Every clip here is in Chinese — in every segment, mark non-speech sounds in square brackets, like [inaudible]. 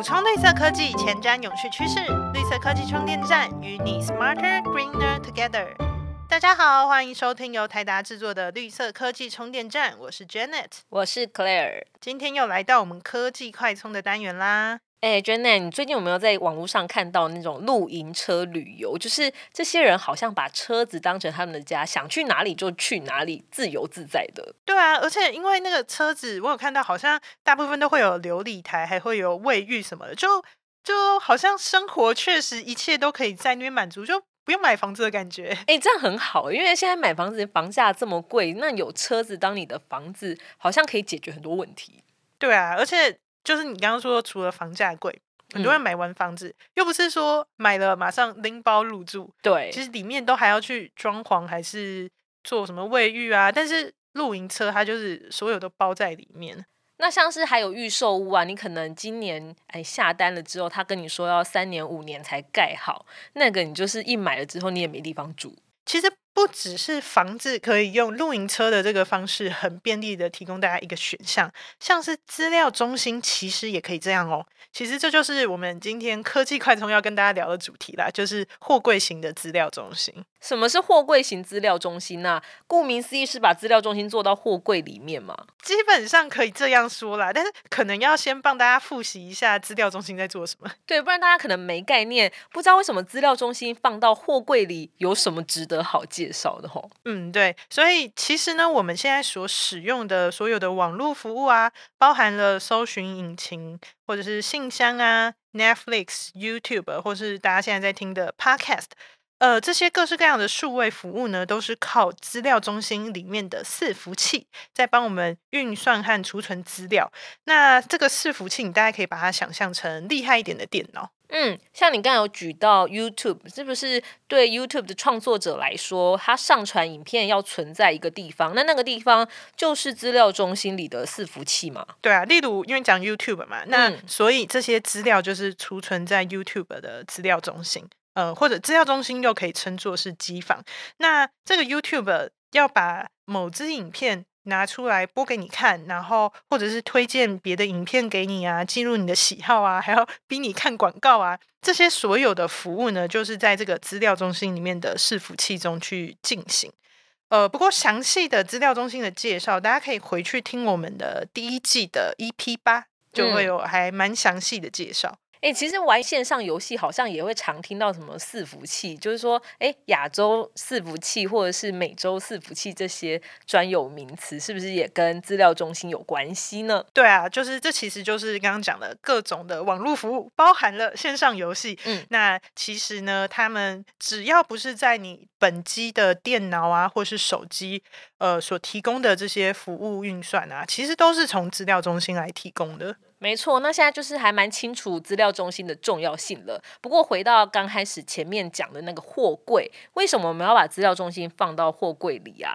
补充绿色科技，前瞻永续趋势。绿色科技充电站与你 smarter greener together。大家好，欢迎收听由台达制作的绿色科技充电站，我是 Janet，我是 Claire。今天又来到我们科技快充的单元啦。哎，Janet，你最近有没有在网络上看到那种露营车旅游？就是这些人好像把车子当成他们的家，想去哪里就去哪里，自由自在的。对啊，而且因为那个车子，我有看到，好像大部分都会有琉璃台，还会有卫浴什么的，就就好像生活确实一切都可以在那边满足，就不用买房子的感觉。哎，这样很好，因为现在买房子房价这么贵，那有车子当你的房子，好像可以解决很多问题。对啊，而且。就是你刚刚说，除了房价贵，很多人买完房子又不是说买了马上拎包入住，对，其实里面都还要去装潢，还是做什么卫浴啊？但是露营车它就是所有都包在里面。那像是还有预售屋啊，你可能今年哎下单了之后，他跟你说要三年五年才盖好，那个你就是一买了之后你也没地方住。其实。不只是房子可以用露营车的这个方式很便利的提供大家一个选项，像是资料中心其实也可以这样哦。其实这就是我们今天科技快充要跟大家聊的主题啦，就是货柜型的资料中心。什么是货柜型资料中心呢？顾名思义是把资料中心做到货柜里面嘛？基本上可以这样说啦，但是可能要先帮大家复习一下资料中心在做什么。[laughs] 对，不然大家可能没概念，不知道为什么资料中心放到货柜里有什么值得好介绍的吼。嗯，对，所以其实呢，我们现在所使用的所有的网络服务啊，包含了搜寻引擎或者是信箱啊，Netflix、YouTube，或是大家现在在听的 Podcast。呃，这些各式各样的数位服务呢，都是靠资料中心里面的伺服器在帮我们运算和储存资料。那这个伺服器，你大家可以把它想象成厉害一点的电脑。嗯，像你刚刚有举到 YouTube，是不是对 YouTube 的创作者来说，他上传影片要存在一个地方，那那个地方就是资料中心里的伺服器嘛？对啊，例如因为讲 YouTube 嘛，那所以这些资料就是储存在 YouTube 的资料中心。呃，或者资料中心又可以称作是机房。那这个 YouTube 要把某支影片拿出来播给你看，然后或者是推荐别的影片给你啊，记录你的喜好啊，还要 [laughs] 逼你看广告啊，这些所有的服务呢，就是在这个资料中心里面的伺服器中去进行。呃，不过详细的资料中心的介绍，大家可以回去听我们的第一季的 EP 八，就会有还蛮详细的介绍。哎，其实玩线上游戏好像也会常听到什么伺服器，就是说，哎，亚洲伺服器或者是美洲伺服器这些专有名词，是不是也跟资料中心有关系呢？对啊，就是这其实就是刚刚讲的各种的网络服务，包含了线上游戏。嗯，那其实呢，他们只要不是在你本机的电脑啊，或是手机，呃，所提供的这些服务运算啊，其实都是从资料中心来提供的。没错，那现在就是还蛮清楚资料中心的重要性了。不过回到刚开始前面讲的那个货柜，为什么我们要把资料中心放到货柜里啊？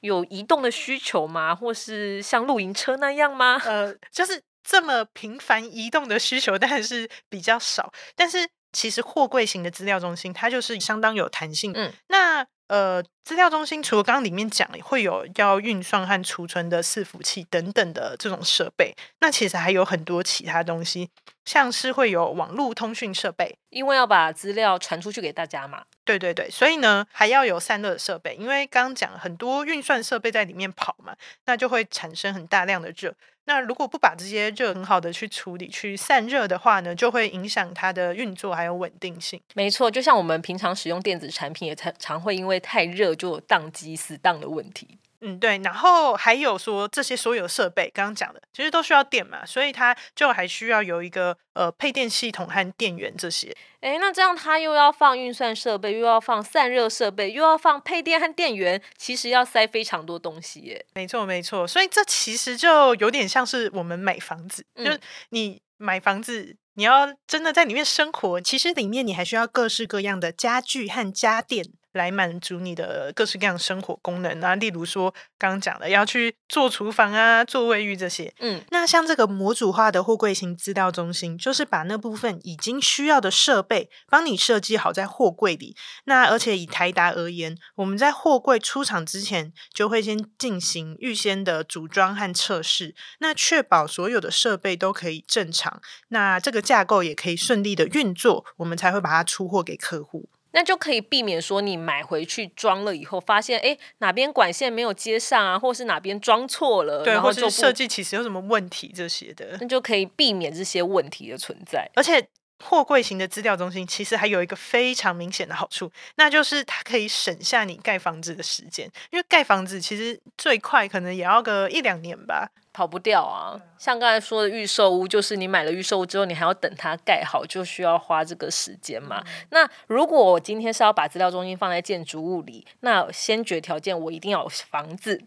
有移动的需求吗？或是像露营车那样吗？呃，就是这么频繁移动的需求，但是比较少。但是其实货柜型的资料中心，它就是相当有弹性。嗯，那。呃，资料中心除了刚刚里面讲会有要运算和储存的伺服器等等的这种设备，那其实还有很多其他东西，像是会有网络通讯设备，因为要把资料传出去给大家嘛。对对对，所以呢还要有散热设备，因为刚刚讲很多运算设备在里面跑嘛，那就会产生很大量的热。那如果不把这些热很好的去处理、去散热的话呢，就会影响它的运作还有稳定性。没错，就像我们平常使用电子产品，也常常会因为太热就宕机、死宕的问题。嗯，对，然后还有说这些所有设备，刚刚讲的其实都需要电嘛，所以它就还需要有一个呃配电系统和电源这些。哎，那这样它又要放运算设备，又要放散热设备，又要放配电和电源，其实要塞非常多东西耶。没错，没错，所以这其实就有点像是我们买房子，就是你买房子，你要真的在里面生活，其实里面你还需要各式各样的家具和家电。来满足你的各式各样生活功能啊，例如说刚刚讲的要去做厨房啊、做卫浴这些。嗯，那像这个模组化的货柜型资料中心，就是把那部分已经需要的设备帮你设计好在货柜里。那而且以台达而言，我们在货柜出厂之前就会先进行预先的组装和测试，那确保所有的设备都可以正常，那这个架构也可以顺利的运作，我们才会把它出货给客户。那就可以避免说你买回去装了以后，发现哎哪边管线没有接上啊，或是哪边装错了，对，或者设计其实有什么问题这些的，那就可以避免这些问题的存在。而且货柜型的资料中心其实还有一个非常明显的好处，那就是它可以省下你盖房子的时间，因为盖房子其实最快可能也要个一两年吧。跑不掉啊！像刚才说的预售屋，就是你买了预售屋之后，你还要等它盖好，就需要花这个时间嘛。那如果我今天是要把资料中心放在建筑物里，那先决条件我一定要有房子。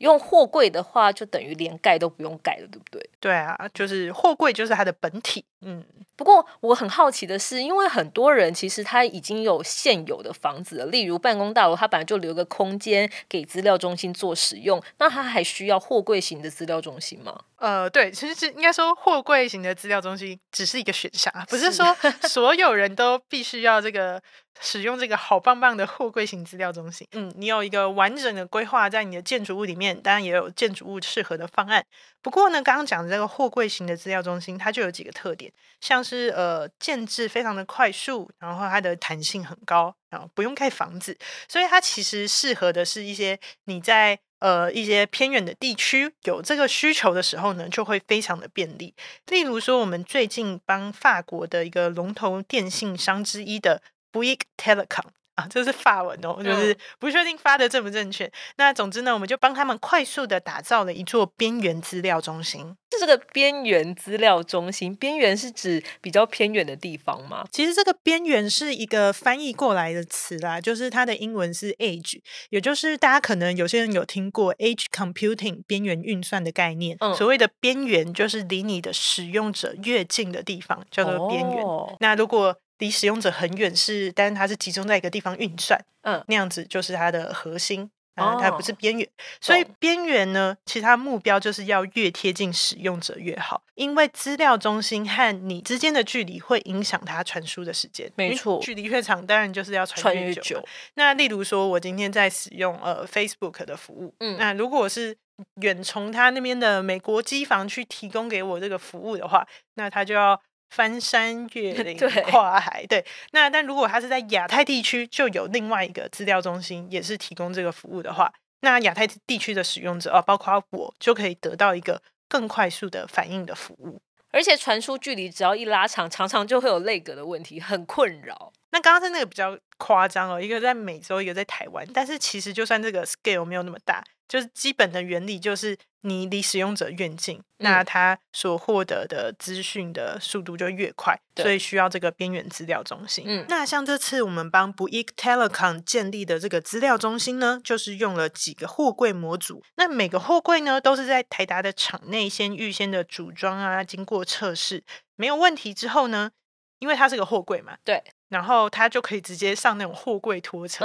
用货柜的话，就等于连盖都不用盖了，对不对？对啊，就是货柜就是它的本体。嗯，不过我很好奇的是，因为很多人其实他已经有现有的房子了，例如办公大楼，他本来就留个空间给资料中心做使用，那他还需要货柜型的资料中心吗？呃，对，其实是应该说货柜型的资料中心只是一个选项，不是说 [laughs] 所有人都必须要这个使用这个好棒棒的货柜型资料中心。嗯，你有一个完整的规划在你的建筑物里面，当然也有建筑物适合的方案。不过呢，刚刚讲的这个货柜型的资料中心，它就有几个特点，像是呃建制非常的快速，然后它的弹性很高，然后不用盖房子，所以它其实适合的是一些你在。呃，一些偏远的地区有这个需求的时候呢，就会非常的便利。例如说，我们最近帮法国的一个龙头电信商之一的 Bouygues Telecom。啊，这是法文哦，就是不确定发的正不正确。那总之呢，我们就帮他们快速的打造了一座边缘资料中心。是这个边缘资料中心，边缘是指比较偏远的地方吗？其实这个边缘是一个翻译过来的词啦，就是它的英文是 edge，也就是大家可能有些人有听过 edge computing 边缘运算的概念。所谓的边缘，就是离你的使用者越近的地方，叫做边缘。那如果离使用者很远，是，但是它是集中在一个地方运算，嗯，那样子就是它的核心，啊，它不是边缘，所以边缘呢，其实它目标就是要越贴近使用者越好，因为资料中心和你之间的距离会影响它传输的时间，没错，距离越长，当然就是要传越久。那例如说，我今天在使用呃 Facebook 的服务，嗯，那如果是远从他那边的美国机房去提供给我这个服务的话，那他就要。翻山越 [laughs] 岭跨海，对。那但如果他是在亚太地区，就有另外一个资料中心，也是提供这个服务的话，那亚太地区的使用者啊，包括我，就可以得到一个更快速的反应的服务。而且传输距离只要一拉长，常常就会有内格的问题，很困扰。那刚刚在那个比较夸张哦，一个在美洲，一个在台湾，但是其实就算这个 scale 没有那么大。就是基本的原理，就是你离使用者越近，那他所获得的资讯的速度就越快，所以需要这个边缘资料中心。嗯，那像这次我们帮 Bouygues Telecom 建立的这个资料中心呢，就是用了几个货柜模组。那每个货柜呢，都是在台达的厂内先预先的组装啊，经过测试没有问题之后呢，因为它是个货柜嘛，对。然后他就可以直接上那种货柜拖车，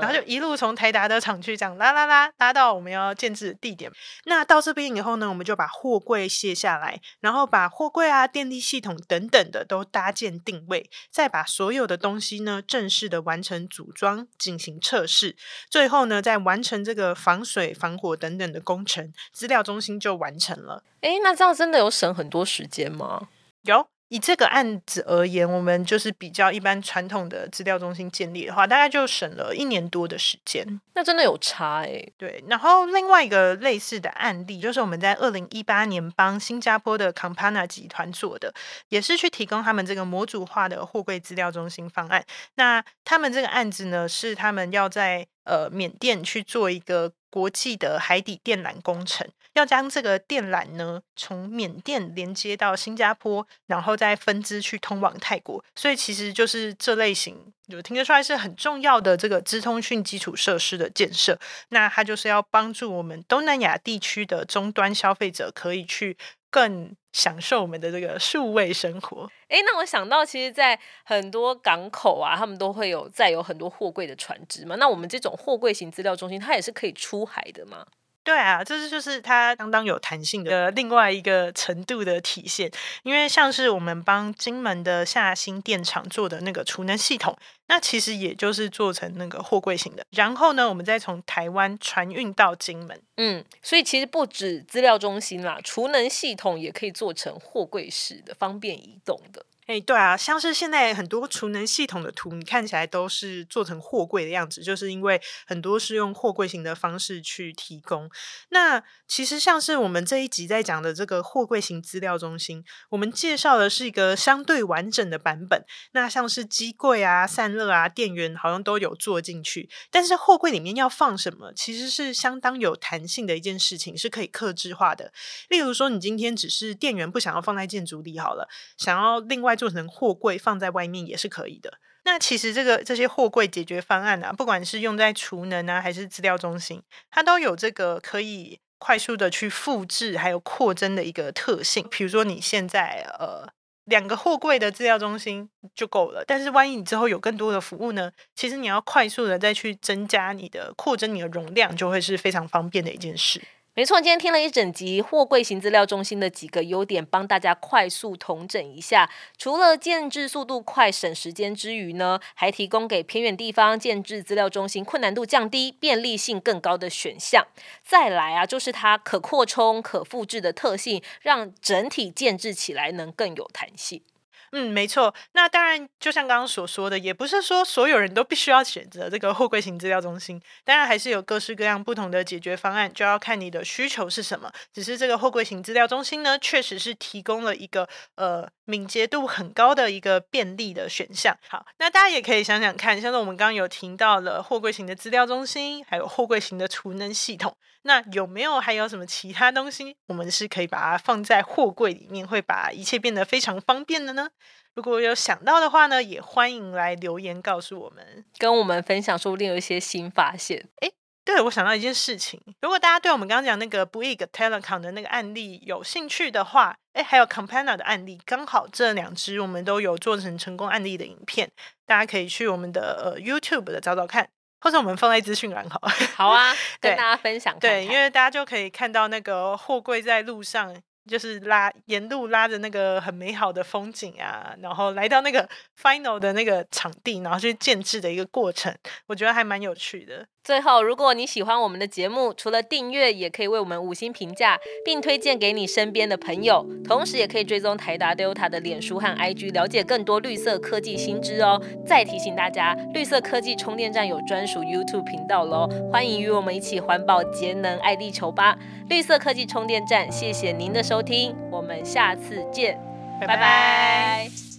然后就一路从台达的厂区这样拉拉拉拉到我们要建制的地点。那到这边以后呢，我们就把货柜卸下来，然后把货柜啊、电力系统等等的都搭建定位，再把所有的东西呢正式的完成组装进行测试，最后呢再完成这个防水、防火等等的工程，资料中心就完成了。哎，那这样真的有省很多时间吗？有。以这个案子而言，我们就是比较一般传统的资料中心建立的话，大概就省了一年多的时间。那真的有差哎。对，然后另外一个类似的案例，就是我们在二零一八年帮新加坡的 Compana 集团做的，也是去提供他们这个模组化的货柜资料中心方案。那他们这个案子呢，是他们要在呃缅甸去做一个。国际的海底电缆工程，要将这个电缆呢从缅甸连接到新加坡，然后再分支去通往泰国，所以其实就是这类型，就听得出来是很重要的这个资通讯基础设施的建设。那它就是要帮助我们东南亚地区的终端消费者可以去更享受我们的这个数位生活。哎，那我想到，其实，在很多港口啊，他们都会有载有很多货柜的船只嘛。那我们这种货柜型资料中心，它也是可以出海的吗？对啊，这是就是它相当有弹性的另外一个程度的体现。因为像是我们帮金门的下新电厂做的那个储能系统，那其实也就是做成那个货柜型的。然后呢，我们再从台湾船运到金门。嗯，所以其实不止资料中心啦，储能系统也可以做成货柜式的，方便移动的。哎，对啊，像是现在很多储能系统的图，你看起来都是做成货柜的样子，就是因为很多是用货柜型的方式去提供。那其实像是我们这一集在讲的这个货柜型资料中心，我们介绍的是一个相对完整的版本。那像是机柜啊、散热啊、电源好像都有做进去，但是货柜里面要放什么，其实是相当有弹性的一件事情，是可以克制化的。例如说，你今天只是电源不想要放在建筑里好了，想要另外。做成货柜放在外面也是可以的。那其实这个这些货柜解决方案啊，不管是用在储能啊，还是资料中心，它都有这个可以快速的去复制还有扩增的一个特性。比如说你现在呃两个货柜的资料中心就够了，但是万一你之后有更多的服务呢，其实你要快速的再去增加你的扩增你的容量，就会是非常方便的一件事。没错，今天听了一整集货柜型资料中心的几个优点，帮大家快速统整一下。除了建制速度快、省时间之余呢，还提供给偏远地方建制资料中心困难度降低、便利性更高的选项。再来啊，就是它可扩充、可复制的特性，让整体建制起来能更有弹性。嗯，没错。那当然，就像刚刚所说的，也不是说所有人都必须要选择这个货柜型资料中心。当然，还是有各式各样不同的解决方案，就要看你的需求是什么。只是这个货柜型资料中心呢，确实是提供了一个呃敏捷度很高的一个便利的选项。好，那大家也可以想想看，像是我们刚刚有提到了货柜型的资料中心，还有货柜型的储能系统，那有没有还有什么其他东西，我们是可以把它放在货柜里面，会把一切变得非常方便的呢？如果有想到的话呢，也欢迎来留言告诉我们，跟我们分享，说不定有一些新发现。哎，对我想到一件事情，如果大家对我们刚刚讲那个 Big Telecom 的那个案例有兴趣的话，哎，还有 Compana 的案例，刚好这两支我们都有做成成功案例的影片，大家可以去我们的呃 YouTube 的找找看，或者我们放在资讯栏好。[laughs] 好啊，[laughs] 跟大家分享。对，因为大家就可以看到那个货柜在路上。就是拉沿路拉着那个很美好的风景啊，然后来到那个 final 的那个场地，然后去建制的一个过程，我觉得还蛮有趣的。最后，如果你喜欢我们的节目，除了订阅，也可以为我们五星评价，并推荐给你身边的朋友。同时，也可以追踪台达 Delta 的脸书和 IG，了解更多绿色科技新知哦。再提醒大家，绿色科技充电站有专属 YouTube 频道喽，欢迎与我们一起环保节能爱地球吧！绿色科技充电站，谢谢您的收听，我们下次见，拜拜。